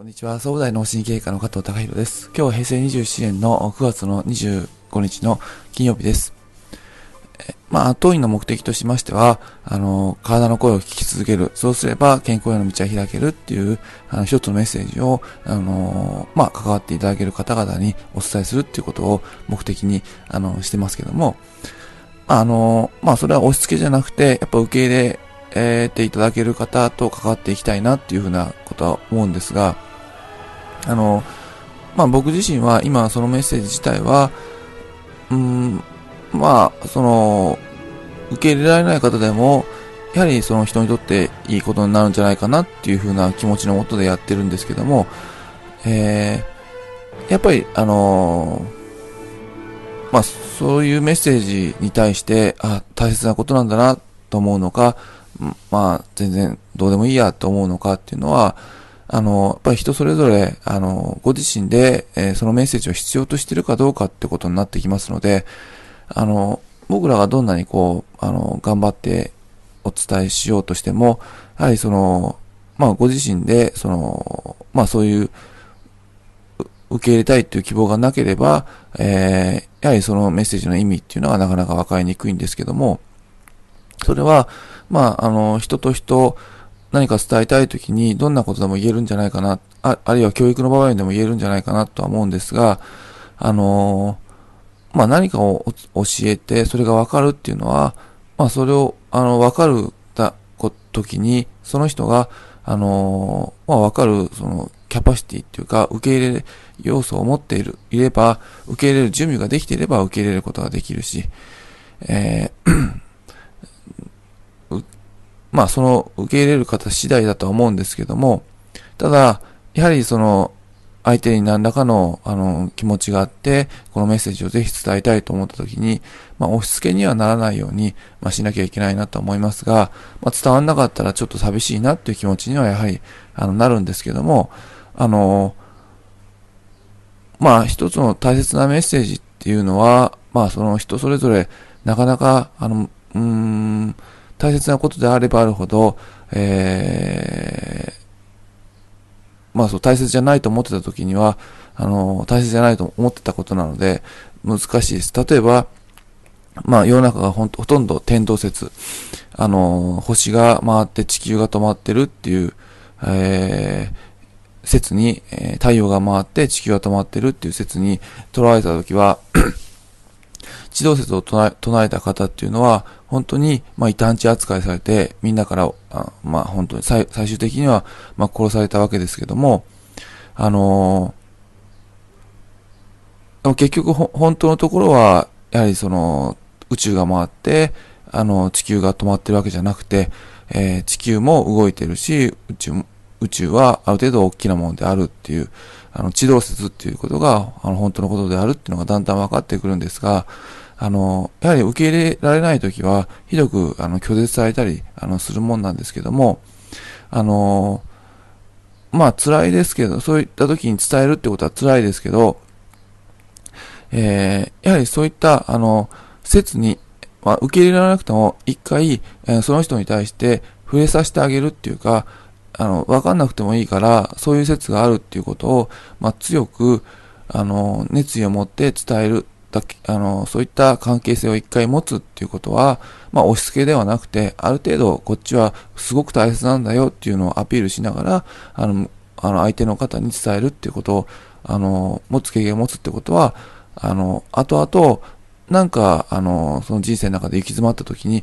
こんにちは、総務大脳神経科の加藤隆弘です。今日は平成27年の9月の25日の金曜日です。えまあ、当院の目的としましては、あの、体の声を聞き続ける。そうすれば健康への道は開けるっていう、あの、一つのメッセージを、あの、まあ、関わっていただける方々にお伝えするっていうことを目的に、あの、してますけども、あの、まあ、それは押し付けじゃなくて、やっぱ受け入れえ、ていただける方と関わっていきたいなっていうふうなことは思うんですが、あの、まあ僕自身は今そのメッセージ自体は、うん、まあ、その、受け入れられない方でも、やはりその人にとっていいことになるんじゃないかなっていうふうな気持ちのもとでやってるんですけども、えー、やっぱり、あのー、まあ、そういうメッセージに対して、あ、大切なことなんだなと思うのか、まあ、全然どうでもいいやと思うのかっていうのは、あの、やっぱり人それぞれ、あの、ご自身で、えー、そのメッセージを必要としてるかどうかってことになってきますので、あの、僕らがどんなにこう、あの、頑張ってお伝えしようとしても、やはりその、まあ、ご自身で、その、まあ、そういう、受け入れたいという希望がなければ、えー、やはりそのメッセージの意味っていうのはなかなか分かりにくいんですけども、それは、まあ、あの、人と人、何か伝えたいときにどんなことでも言えるんじゃないかな、ああるいは教育の場合でも言えるんじゃないかなとは思うんですが、あのまあ、何かを教えて、それがわかるっていうのは、まあ、それを、あの、わかるた、ときに、その人が、あのまあ、わかる、その、キャパシティっていうか、受け入れ要素を持っている、いれば、受け入れる準備ができていれば受け入れることができるし、えーまあその受け入れる方次第だとは思うんですけども、ただ、やはりその相手に何らかのあの気持ちがあって、このメッセージをぜひ伝えたいと思った時に、まあ押し付けにはならないように、まあしなきゃいけないなと思いますが、まあ伝わんなかったらちょっと寂しいなっていう気持ちにはやはりあのなるんですけども、あの、まあ一つの大切なメッセージっていうのは、まあその人それぞれなかなか、あの、うーん、大切なことであればあるほど、えー、まあそう、大切じゃないと思ってた時には、あの、大切じゃないと思ってたことなので、難しいです。例えば、まあ世の中がほほとんど天動説。あの、星が回って地球が止まってるっていう、えー、説に、え、太陽が回って地球が止まってるっていう説に捉えたときは地動説を唱えた方っていうのは、本当に、まあ、異端地扱いされて、みんなから、あまあ、本当に最、最終的には、まあ、殺されたわけですけども、あのー、結局、本当のところは、やはりその、宇宙が回って、あの、地球が止まってるわけじゃなくて、えー、地球も動いてるし、宇宙も、宇宙はある程度大きなものであるっていう、あの、地動説っていうことが、あの、本当のことであるっていうのがだんだん分かってくるんですが、あの、やはり受け入れられないときは、ひどく、あの、拒絶されたり、あの、するもんなんですけども、あの、まあ、辛いですけど、そういったときに伝えるってことは辛いですけど、えー、やはりそういった、あの、説に、まあ、受け入れられなくても、一回、えー、その人に対して触れさせてあげるっていうか、あの、わかんなくてもいいから、そういう説があるっていうことを、まあ、強く、あの、熱意を持って伝えるだけあの、そういった関係性を一回持つっていうことは、まあ押し付けではなくて、ある程度こっちはすごく大切なんだよっていうのをアピールしながら、あの、あの相手の方に伝えるっていうことを、あの、持つ経験を持つってことは、あの、後々、なんか、あの、その人生の中で行き詰まった時に、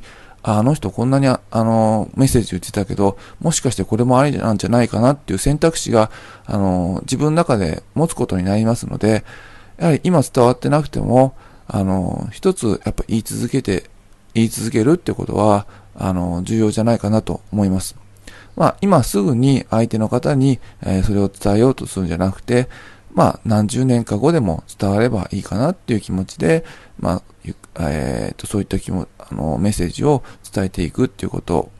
あの人こんなにあのメッセージ言ってたけど、もしかしてこれもありなんじゃないかなっていう選択肢が、あの、自分の中で持つことになりますので、やはり今伝わってなくても、あの、一つやっぱ言い続けて、言い続けるってことは、あの、重要じゃないかなと思います。まあ、今すぐに相手の方に、え、それを伝えようとするんじゃなくて、まあ、何十年か後でも伝わればいいかなっていう気持ちで、まあ、えー、と、そういった気も、あの、メッセージを伝えていくっていうこと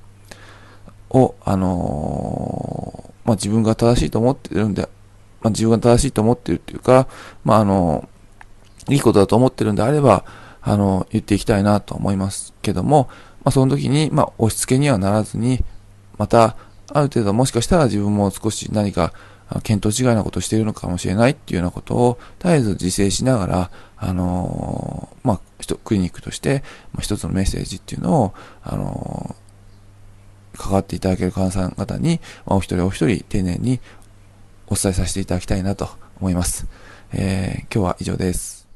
を、あのー、まあ、自分が正しいと思ってるんでまあ、自分が正しいと思ってるっていうか、まあ、あの、いいことだと思ってるんであれば、あの、言っていきたいなと思いますけども、まあ、その時に、まあ、押し付けにはならずに、また、ある程度もしかしたら自分も少し何か、見当違いなことをしているのかもしれないっていうようなことを、絶えず自制しながら、あのー、まあ、クリニックとして、まあ、一つのメッセージっていうのを、あのー、関わっていただける患者さん方に、まあ、お一人お一人丁寧にお伝えさせていただきたいなと思います。えー、今日は以上です。